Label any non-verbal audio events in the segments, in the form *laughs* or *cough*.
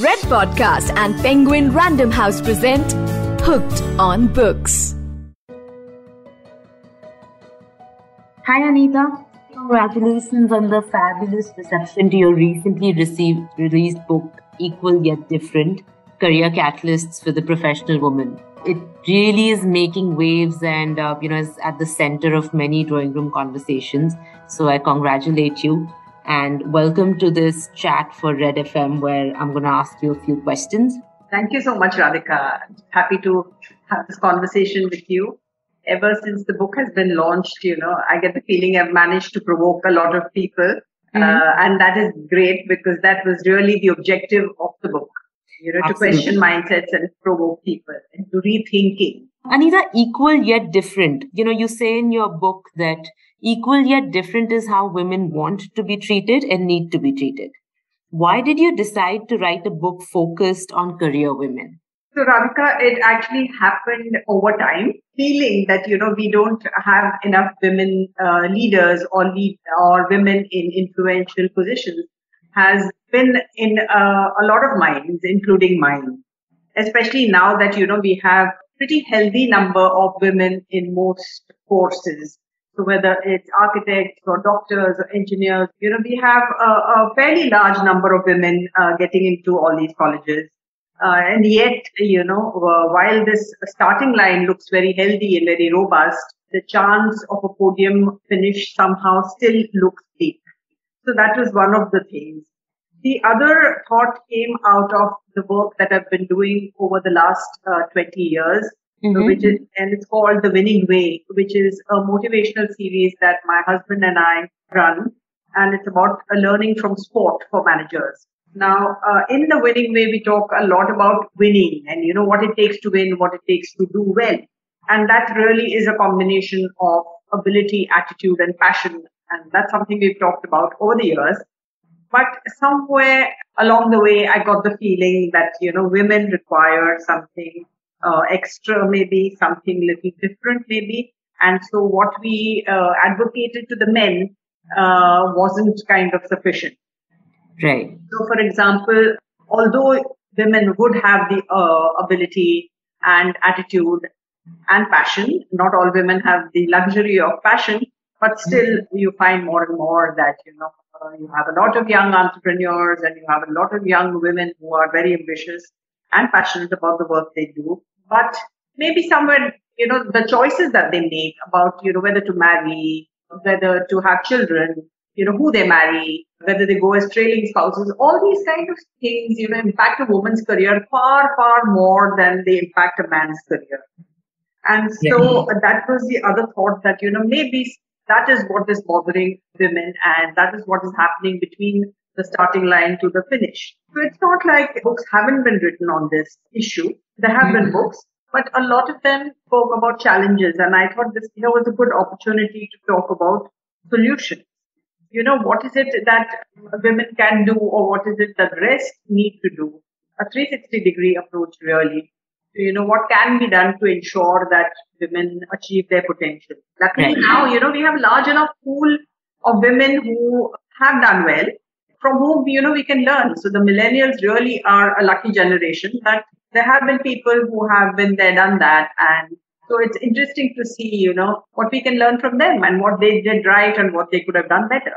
Red Podcast and Penguin Random House present Hooked on Books. Hi, Anita. Congratulations on the fabulous reception to your recently received released book, Equal Yet Different Career Catalysts for the Professional Woman. It really is making waves and, uh, you know, is at the center of many drawing room conversations. So I congratulate you and welcome to this chat for Red FM where I'm going to ask you a few questions. Thank you so much, Radhika. Happy to have this conversation with you. Ever since the book has been launched, you know, I get the feeling I've managed to provoke a lot of people. Mm-hmm. Uh, and that is great because that was really the objective of the book, you know, Absolutely. to question mindsets and provoke people into rethinking. Anita, equal yet different. You know, you say in your book that Equal yet different is how women want to be treated and need to be treated. Why did you decide to write a book focused on career women? So, Radhika, it actually happened over time, feeling that, you know, we don't have enough women uh, leaders or lead or women in influential positions has been in uh, a lot of minds, including mine. Especially now that, you know, we have pretty healthy number of women in most courses so whether it's architects or doctors or engineers, you know, we have a, a fairly large number of women uh, getting into all these colleges. Uh, and yet, you know, uh, while this starting line looks very healthy and very robust, the chance of a podium finish somehow still looks bleak. So that was one of the things. The other thought came out of the work that I've been doing over the last uh, 20 years mm-hmm. which is, and it's called The Winning Way, which is a motivational series that my husband and I run. And it's about learning from sport for managers. Now, uh, in The Winning Way, we talk a lot about winning and, you know, what it takes to win, what it takes to do well. And that really is a combination of ability, attitude, and passion. And that's something we've talked about over the years. But somewhere along the way, I got the feeling that, you know, women require something uh, extra, maybe something little different, maybe. And so what we uh, advocated to the men uh, wasn't kind of sufficient. Right. So, for example, although women would have the uh, ability and attitude and passion, not all women have the luxury of passion, but still mm-hmm. you find more and more that, you know, uh, you have a lot of young entrepreneurs and you have a lot of young women who are very ambitious and passionate about the work they do but maybe somewhere, you know, the choices that they make about, you know, whether to marry, whether to have children, you know, who they marry, whether they go as trailing spouses, all these kind of things, you know, impact a woman's career far, far more than they impact a man's career. And so yeah. that was the other thought that, you know, maybe that is what is bothering women and that is what is happening between the starting line to the finish. So it's not like books haven't been written on this issue. There have mm-hmm. been books, but a lot of them spoke about challenges. And I thought this here was a good opportunity to talk about solutions. You know, what is it that women can do or what is it that rest need to do? A 360 degree approach really. You know, what can be done to ensure that women achieve their potential? Luckily right. now, you know, we have a large enough pool of women who have done well from whom, you know, we can learn. So the millennials really are a lucky generation that there have been people who have been there, done that. And so it's interesting to see, you know, what we can learn from them and what they did right and what they could have done better.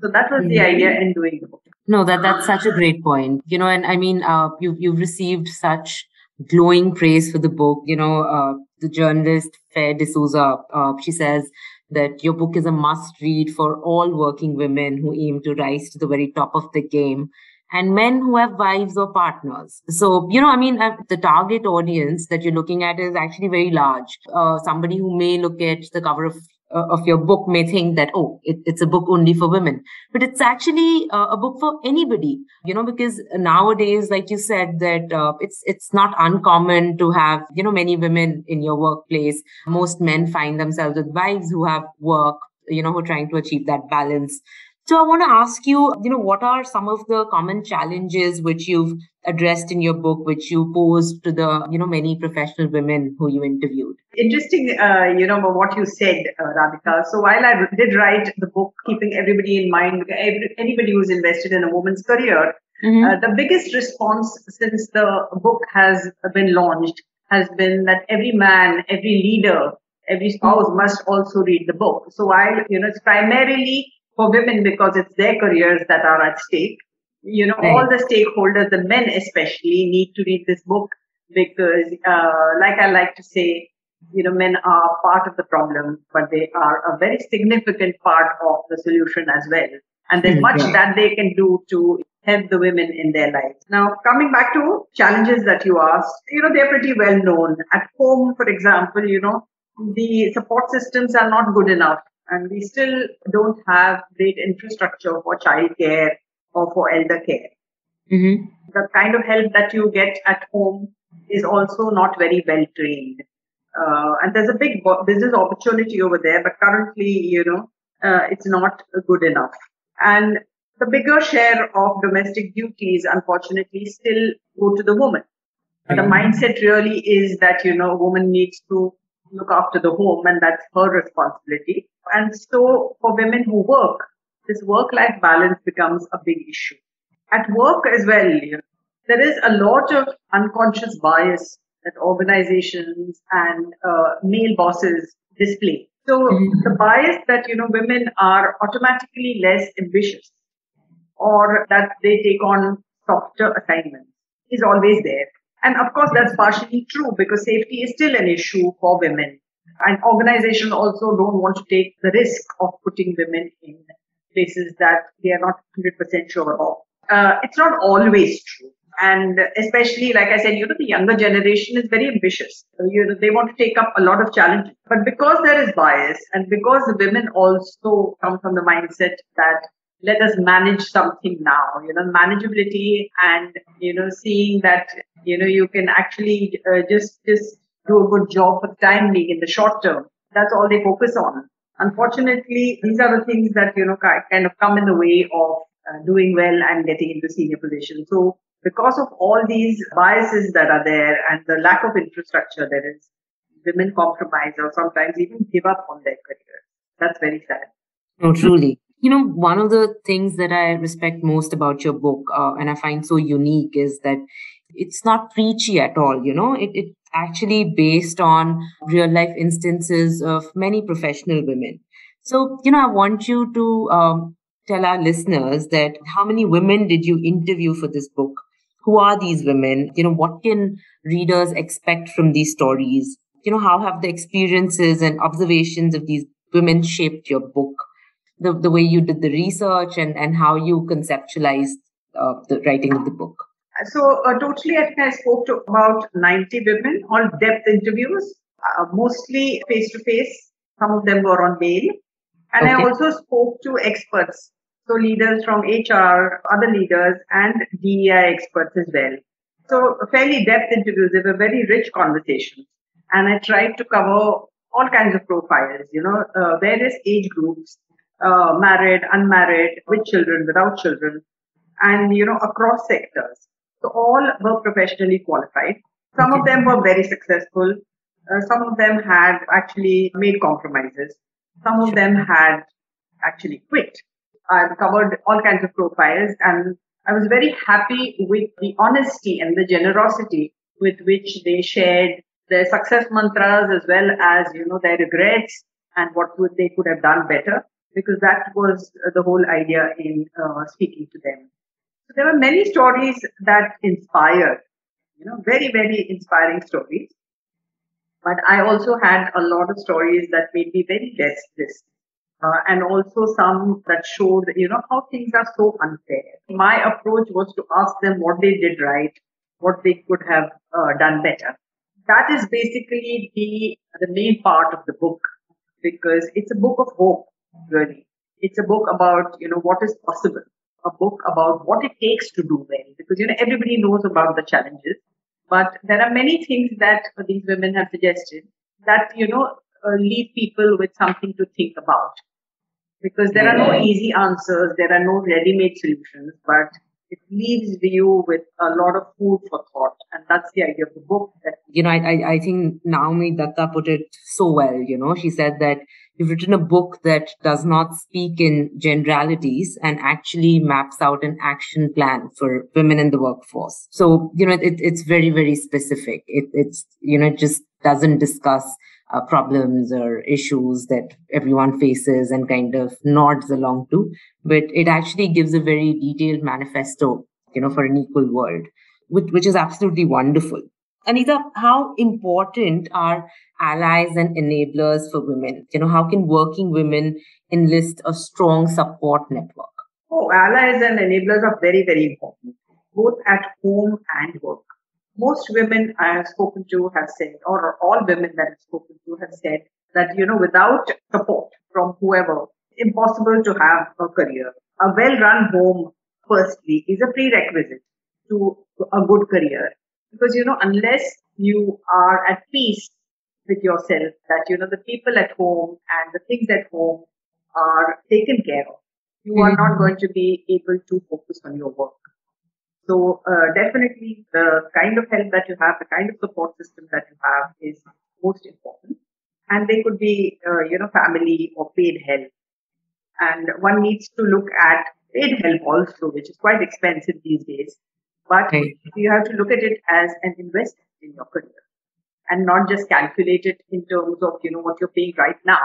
So that was the idea in doing the book. No, that that's such a great point. You know, and I mean, uh, you you've received such glowing praise for the book. You know, uh, the journalist Faye D'Souza, uh, she says that your book is a must read for all working women who aim to rise to the very top of the game and men who have wives or partners. So, you know, I mean, uh, the target audience that you're looking at is actually very large. Uh, somebody who may look at the cover of uh, of your book may think that oh it, it's a book only for women. But it's actually uh, a book for anybody you know because nowadays like you said that uh, it's it's not uncommon to have you know many women in your workplace. Most men find themselves with wives who have work you know who are trying to achieve that balance so I want to ask you, you know, what are some of the common challenges which you've addressed in your book, which you posed to the, you know, many professional women who you interviewed? Interesting, uh, you know, what you said, uh, Radhika. So while I did write the book, keeping everybody in mind, every, anybody who's invested in a woman's career, Mm-hmm. Uh, the biggest response since the book has been launched has been that every man, every leader, every spouse must also read the book. So while, you know, it's primarily for women because it's their careers that are at stake, you know, right. all the stakeholders, the men especially, need to read this book because, uh, like I like to say, you know, men are part of the problem, but they are a very significant part of the solution as well. And there's much yeah. that they can do to help the women in their lives. Now, coming back to challenges that you asked, you know, they're pretty well known. At home, for example, you know, the support systems are not good enough and we still don't have great infrastructure for childcare or for elder care. Mm-hmm. The kind of help that you get at home is also not very well trained. Uh, and there's a big business opportunity over there, but currently, you know, uh, it's not good enough. And the bigger share of domestic duties, unfortunately, still go to the woman. Mm-hmm. The mindset really is that, you know, a woman needs to look after the home and that's her responsibility. And so for women who work, this work-life balance becomes a big issue. At work as well, you know, there is a lot of unconscious bias that organizations and uh, male bosses display. So mm-hmm. the bias that, you know, women are automatically less ambitious or that they take on softer assignments is always there. And of course, that's partially true because safety is still an issue for women. And organizations also don't want to take the risk of putting women in places that they are not 100% sure of. Uh, it's not always true. And especially, like I said, you know, the younger generation is very ambitious. You know, they want to take up a lot of challenges. But because there is bias and because the women also come from the mindset that let us manage something now, you know, manageability and, you know, seeing that, you know, you can actually uh, just, just do a good job for being in the short term. That's all they focus on. Unfortunately, these are the things that, you know, kind of come in the way of uh, doing well and getting into senior positions. So because of all these biases that are there and the lack of infrastructure there is, women compromise or sometimes even give up on their career. That's very sad. No, truly. You know, one of the things that I respect most about your book uh, and I find so unique is that it's not preachy at all. You know, it, it actually based on real life instances of many professional women. So, you know, I want you to um, tell our listeners that how many women did you interview for this book? Who are these women? You know, what can readers expect from these stories? You know, how have the experiences and observations of these women shaped your book? The, the way you did the research and, and how you conceptualized uh, the writing of the book? So, uh, totally, I think I spoke to about 90 women, on depth interviews, uh, mostly face to face. Some of them were on mail. And okay. I also spoke to experts, so leaders from HR, other leaders, and DEI experts as well. So, fairly depth interviews. They were very rich conversations. And I tried to cover all kinds of profiles, you know, uh, various age groups, uh, married, unmarried, with children, without children, and, you know, across sectors. So all were professionally qualified. Some okay. of them were very successful. Uh, some of them had actually made compromises. Some of them had actually quit. I've covered all kinds of profiles and I was very happy with the honesty and the generosity with which they shared their success mantras as well as, you know, their regrets and what would they could have done better because that was the whole idea in uh, speaking to them. So there were many stories that inspired, you know, very, very inspiring stories. But I also had a lot of stories that made me very restless. Uh, and also some that showed, you know, how things are so unfair. My approach was to ask them what they did right, what they could have uh, done better. That is basically the, the main part of the book because it's a book of hope, really. It's a book about, you know, what is possible a book about what it takes to do well because you know everybody knows about the challenges but there are many things that these women have suggested that you know uh, leave people with something to think about. Because there are no easy answers there are no ready-made solutions but it leaves you with a lot of food for thought and that's the idea of the book you know I, I, think naomi datta put it so well you know she said that you've written a book that does not speak in generalities and actually maps out an action plan for women in the workforce. So, you know, it, it's very, very specific. It, it's, you know, it just doesn't discuss uh, problems or issues that everyone faces and kind of nods along to, but it actually gives a very detailed manifesto, you know, for an equal world, which, which is absolutely wonderful. Anita, how important are allies and enablers for women? You know, how can working women enlist a strong support network? Oh, allies and enablers are very, very important, both at home and work. Most women I have spoken to have said, or all women that I've spoken to have said that, you know, without support from whoever, impossible to have a career. A well-run home, firstly, is a prerequisite to a good career because you know unless you are at peace with yourself that you know the people at home and the things at home are taken care of you mm-hmm. are not mm-hmm. going to be able to focus on your work so uh, definitely the kind of help that you have the kind of support system that you have is most important. And they could be uh, you know family or paid help. And one needs to look at paid help also which is quite expensive these days. But you have to look at it as an investment in your career and not just calculate it in terms of, you know, what you're paying right now,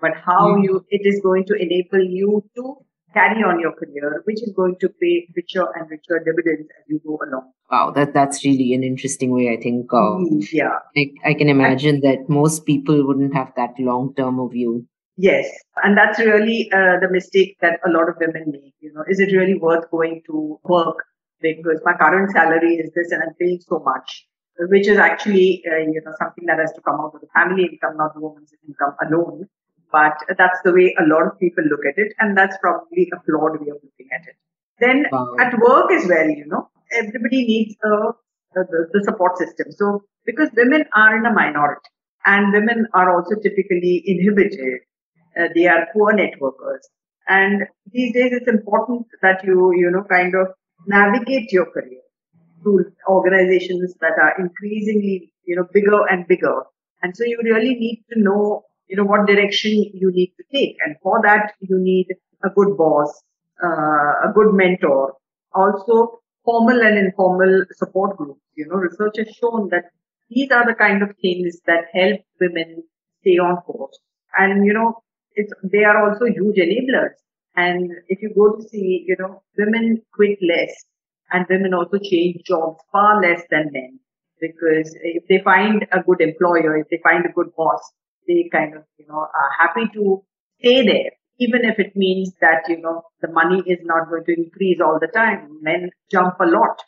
but how mm. you, it is going to enable you to carry on your career, which is going to pay richer and richer dividends as you go along. Wow, that that's really an interesting way. I think. Uh, mm, yeah, I, I can imagine and, that most people wouldn't have that long term view. Yes, and that's really uh, the mistake that a lot of women make. You know, is it really worth going to work because my current salary is this and I'm paying so much, which is actually, uh, you know, something that has to come out of the family income, not the woman's income alone. But that's the way a lot of people look at it. And that's probably a flawed way of looking at it. Then wow. at work as well, you know, everybody needs a, a the, the support system. So because women are in a minority and women are also typically inhibited, uh, they are poor networkers. And these days it's important that you, you know, kind of navigate your career through organizations that are increasingly, you know, bigger and bigger. And so you really need to know, you know, what direction you need to take. And for that, you need a good boss, uh, a good mentor, also formal and informal support groups. You know, research has shown that these are the kind of things that help women stay on course. And, you know, it's, they are also huge enablers. And if you go to see, you know, women quit less and women also change jobs far less than men because if they find a good employer, if they find a good boss, they kind of, you know, are happy to stay there. Even if it means that, you know, the money is not going to increase all the time. Men jump a lot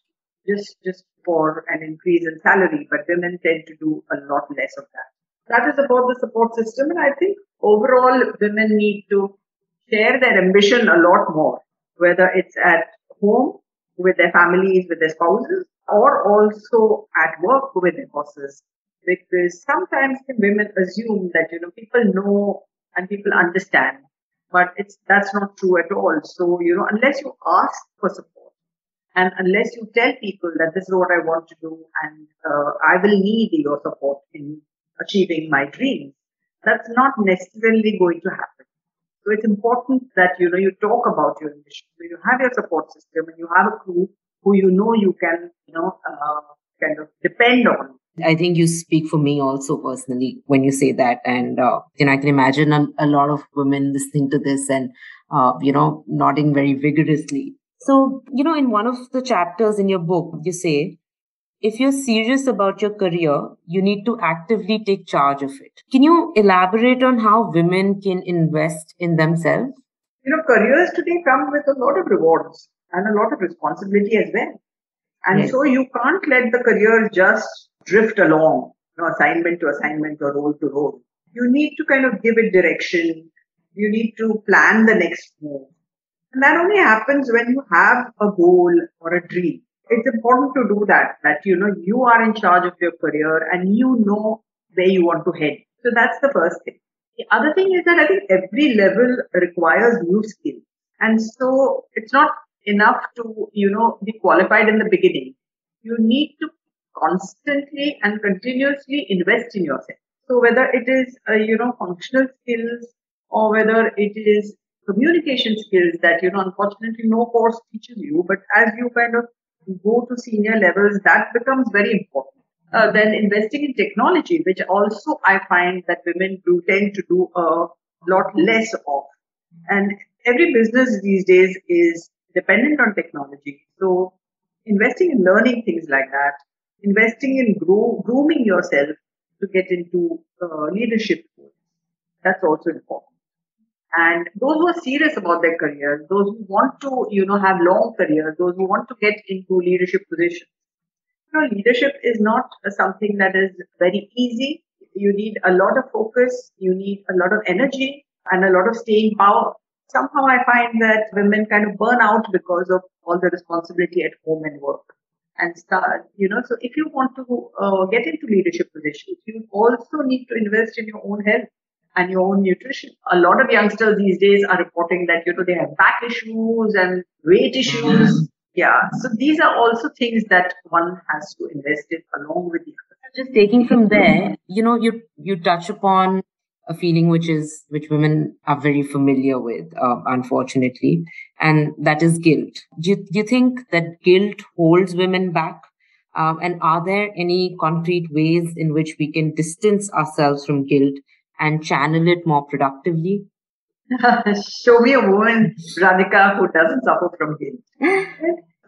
just, just for an increase in salary, but women tend to do a lot less of that. That is about the support system. And I think overall women need to share their ambition a lot more, whether it's at home with their families, with their spouses, or also at work with their bosses. Because sometimes women assume that, you know, people know and people understand, but it's, that's not true at all. So, you know, unless you ask for support and unless you tell people that this is what I want to do and uh, I will need your support in achieving my dreams, that's not necessarily going to happen. So it's important that, you know, you talk about your ambition. So you have your support system and you have a crew who you know you can, you know, uh, kind of depend on. I think you speak for me also personally when you say that. And, uh, you know, I can imagine a, a, lot of women listening to this and, uh, you know, nodding very vigorously. So, you know, in one of the chapters in your book, you say, if you're serious about your career, you need to actively take charge of it. Can you elaborate on how women can invest in themselves? You know, careers today come with a lot of rewards and a lot of responsibility as well. And yes. so you can't let the career just drift along, you know, assignment to assignment or role to role. You need to kind of give it direction. You need to plan the next move. And that only happens when you have a goal or a dream it's important to do that, that, you know, you are in charge of your career and you know where you want to head. So that's the first thing. The other thing is that I think every level requires new skills. And so it's not enough to, you know, be qualified in the beginning. You need to constantly and continuously invest in yourself. So whether it is, uh, you know, functional skills or whether it is communication skills that, you know, unfortunately no course teaches you, but as you kind of go to senior levels, that becomes very important. Uh, then investing in technology, which also I find that women do tend to do a lot less of. And every business these days is dependent on technology. So investing in learning things like that, investing in grow, grooming yourself to get into uh, leadership that's also important. And those who are serious about their careers, those who want to, you know, have long careers, those who want to get into leadership positions. You know, leadership is not something that is very easy. You need a lot of focus. You need a lot of energy and a lot of staying power. Somehow I find that women kind of burn out because of all the responsibility at home and work and start, you know, so if you want to uh, get into leadership positions, you also need to invest in your own health and your own nutrition. A lot of youngsters these days are reporting that, you know, they have back issues and weight issues. Mm-hmm. Yeah. So these are also things that one has to invest in along with the other. Just taking from there, you know, you, you touch upon a feeling which is, which women are very familiar with, uh, unfortunately, and that is guilt. Do you, do you think that guilt holds women back? Um, and are there any concrete ways in which we can distance ourselves from guilt and channel it more productively? *laughs* Show me a woman, Radhika, who doesn't suffer from guilt.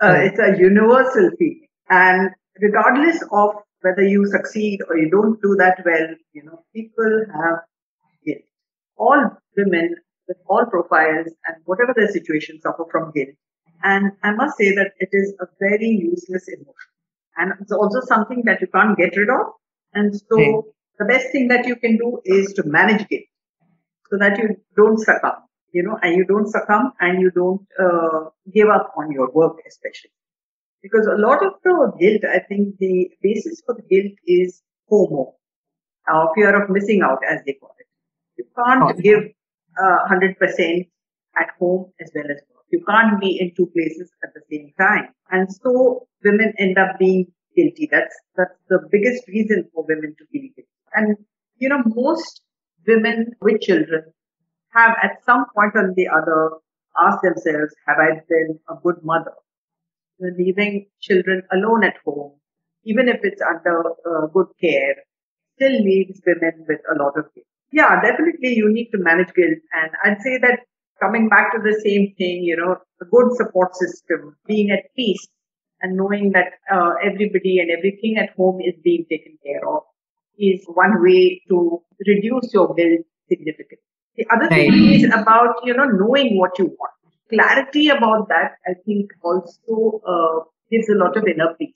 Uh, it's a universal thing. And regardless of whether you succeed or you don't do that well, you know, people have. All women with all profiles and whatever their situation suffer from guilt. And I must say that it is a very useless emotion. And it's also something that you can't get rid of. And so the best thing that you can do is to manage guilt so that you don't succumb, you know, and you don't succumb and you don't uh, give up on your work, especially. Because a lot of the guilt, I think the basis for the guilt is FOMO, or fear of missing out, as they call it. You can't give uh, 100% at home as well as work. You can't be in two places at the same time. And so women end up being guilty. That's, that's the biggest reason for women to be guilty. And, you know, most women with children have at some point or the other asked themselves, have I been a good mother? Leaving children alone at home, even if it's under uh, good care, still leaves women with a lot of guilt. Yeah, definitely you need to manage guilt. And I'd say that coming back to the same thing, you know, a good support system, being at peace and knowing that uh, everybody and everything at home is being taken care of is one way to reduce your guilt significantly. The other thing is about, you know, knowing what you want. Clarity about that, I think also uh, gives a lot of inner peace.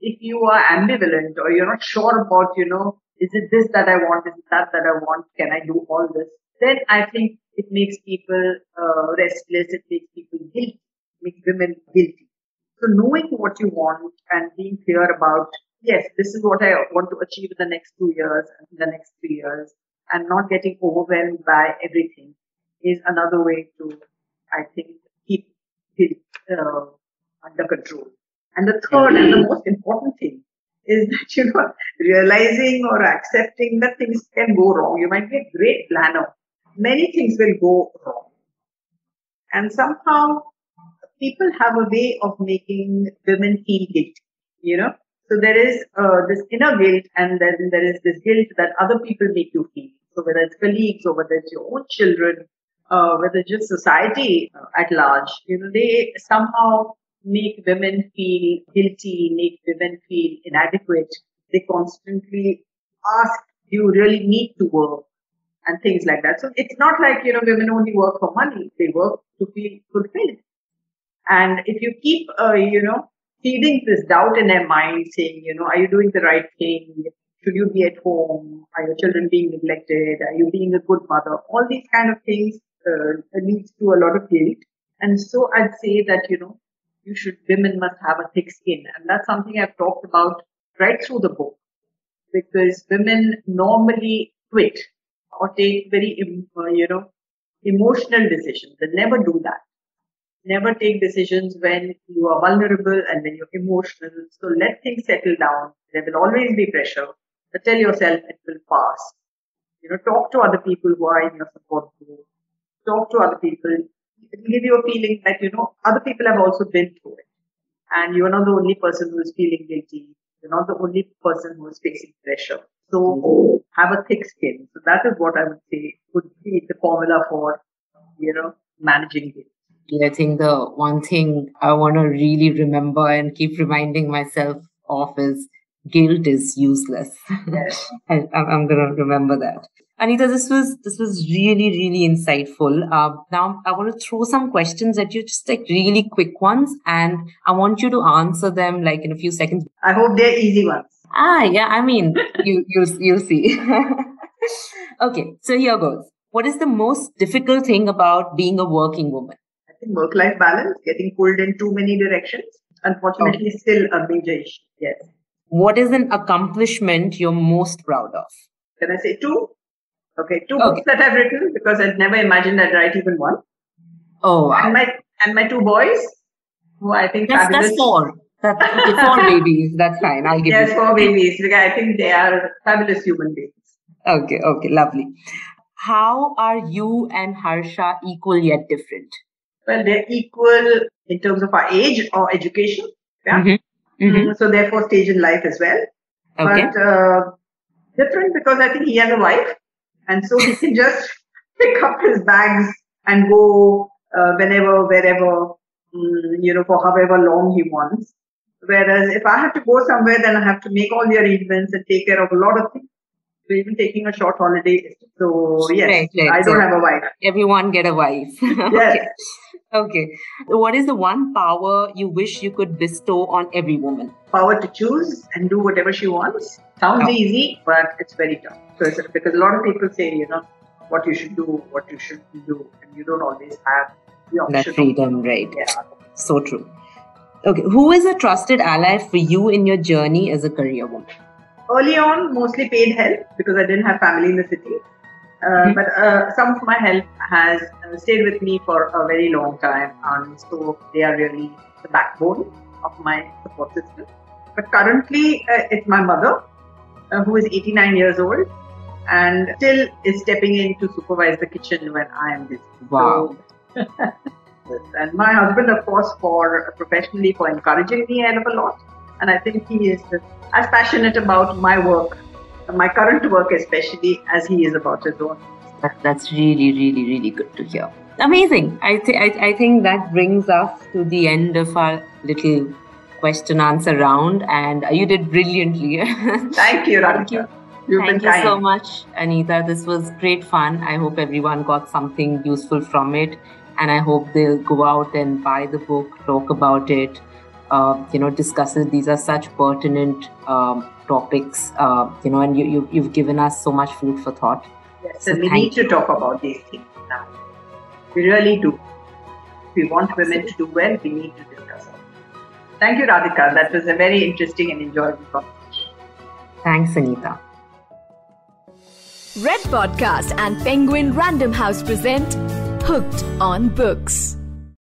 If you are ambivalent or you're not sure about, you know, is it this that I want? Is it that that I want? Can I do all this? Then I think it makes people uh, restless. It makes people guilty. Makes women guilty. So knowing what you want and being clear about yes, this is what I want to achieve in the next two years and in the next three years, and not getting overwhelmed by everything is another way to, I think, keep it uh, under control. And the third and the most important thing is that, you know, realizing or accepting that things can go wrong. You might be a great planner. Many things will go wrong. And somehow people have a way of making women feel guilty, you know, so there is uh, this inner guilt and then there is this guilt that other people make you feel. So whether it's colleagues or whether it's your own children, uh, whether just society uh, at large, you know, they somehow make women feel guilty, make women feel inadequate. They constantly ask, do you really need to work? And things like that. So it's not like, you know, women only work for money. They work to feel fulfilled. And if you keep, uh, you know, feeding this doubt in their mind, saying, you know, are you doing the right thing? Should you be at home? Are your children being neglected? Are you being a good mother? All these kind of things uh, leads to a lot of guilt. And so I'd say that, you know, you should, women must have a thick skin. And that's something I've talked about right through the book because women normally quit or take very, uh, you know, emotional decisions. They never do that never take decisions when you are vulnerable and when you're emotional. So let things settle down. There will always be pressure, but tell yourself it will pass. You know, talk to other people who are in your support group. Talk to other people. It will give you a feeling that, you know, other people have also been through it. And you're not the only person who is feeling guilty. You're not the only person who is facing pressure. So have a thick skin. So that is what I would say would be the formula for, you know, managing it. I think the one thing I want to really remember and keep reminding myself of is guilt is useless. Yes. *laughs* I, am going to remember that. Anita, this was this was really really insightful. Uh, now I want to throw some questions at you, just like really quick ones, and I want you to answer them like in a few seconds. I hope they're easy ones. Ah, yeah. I mean, you *laughs* you you'll see. *laughs* okay, so here goes. What is the most difficult thing about being a working woman? I think work-life balance, getting pulled in too many directions. Unfortunately, okay. still a major issue. Yes. What is an accomplishment you're most proud of? Can I say two? Okay, two okay. books that I've written because I'd never imagined I'd write even one. Oh, wow. And my and my two boys, who I think that's, that's four. That's okay, four *laughs* babies. That's fine. I'll give yes, you. four babies. I think they are fabulous human beings. Okay, okay, lovely. How are you and Harsha equal yet different? Well, they're equal in terms of our age or education. Yeah. Mm-hmm. Mm-hmm. So therefore, stage in life as well. Okay. But uh, different because I think he has a wife and so he can just *laughs* pick up his bags and go uh, whenever, wherever, um, you know, for however long he wants. Whereas if I have to go somewhere, then I have to make all the arrangements and take care of a lot of things. So even taking a short holiday. So yes, right, right. I don't so have a wife. Everyone get a wife. *laughs* yes. okay. okay. What is the one power you wish you could bestow on every woman? Power to choose and do whatever she wants. Sounds oh. easy, but it's very tough because a lot of people say, you know, what you should do, what you shouldn't do, and you don't always have the option. That freedom, right? Yeah. So true. Okay, who is a trusted ally for you in your journey as a career woman? Early on, mostly paid help because I didn't have family in the city. Uh, mm-hmm. But uh, some of my help has uh, stayed with me for a very long time, and so they are really the backbone of my support system. But currently, uh, it's my mother uh, who is 89 years old and still is stepping in to supervise the kitchen when I am busy. Wow. So, *laughs* and my husband, of course, for professionally for encouraging me a a lot. And I think he is as passionate about my work, my current work especially, as he is about his own. That, that's really, really, really good to hear. Amazing. I, th- I, I think that brings us to the end of our little question answer round, and you did brilliantly. *laughs* Thank you, Thank you. You've Thank you so much, Anita. This was great fun. I hope everyone got something useful from it, and I hope they'll go out and buy the book, talk about it, uh, you know, discuss it. These are such pertinent um, topics, uh, you know, and you, you, you've given us so much food for thought. Yes, so and we need you. to talk about these things now. We really do. If we want women to do well, we need to discuss it. Thank you, Radhika. That was a very interesting and enjoyable conversation. Thanks, Anita. Red Podcast and Penguin Random House present Hooked on Books.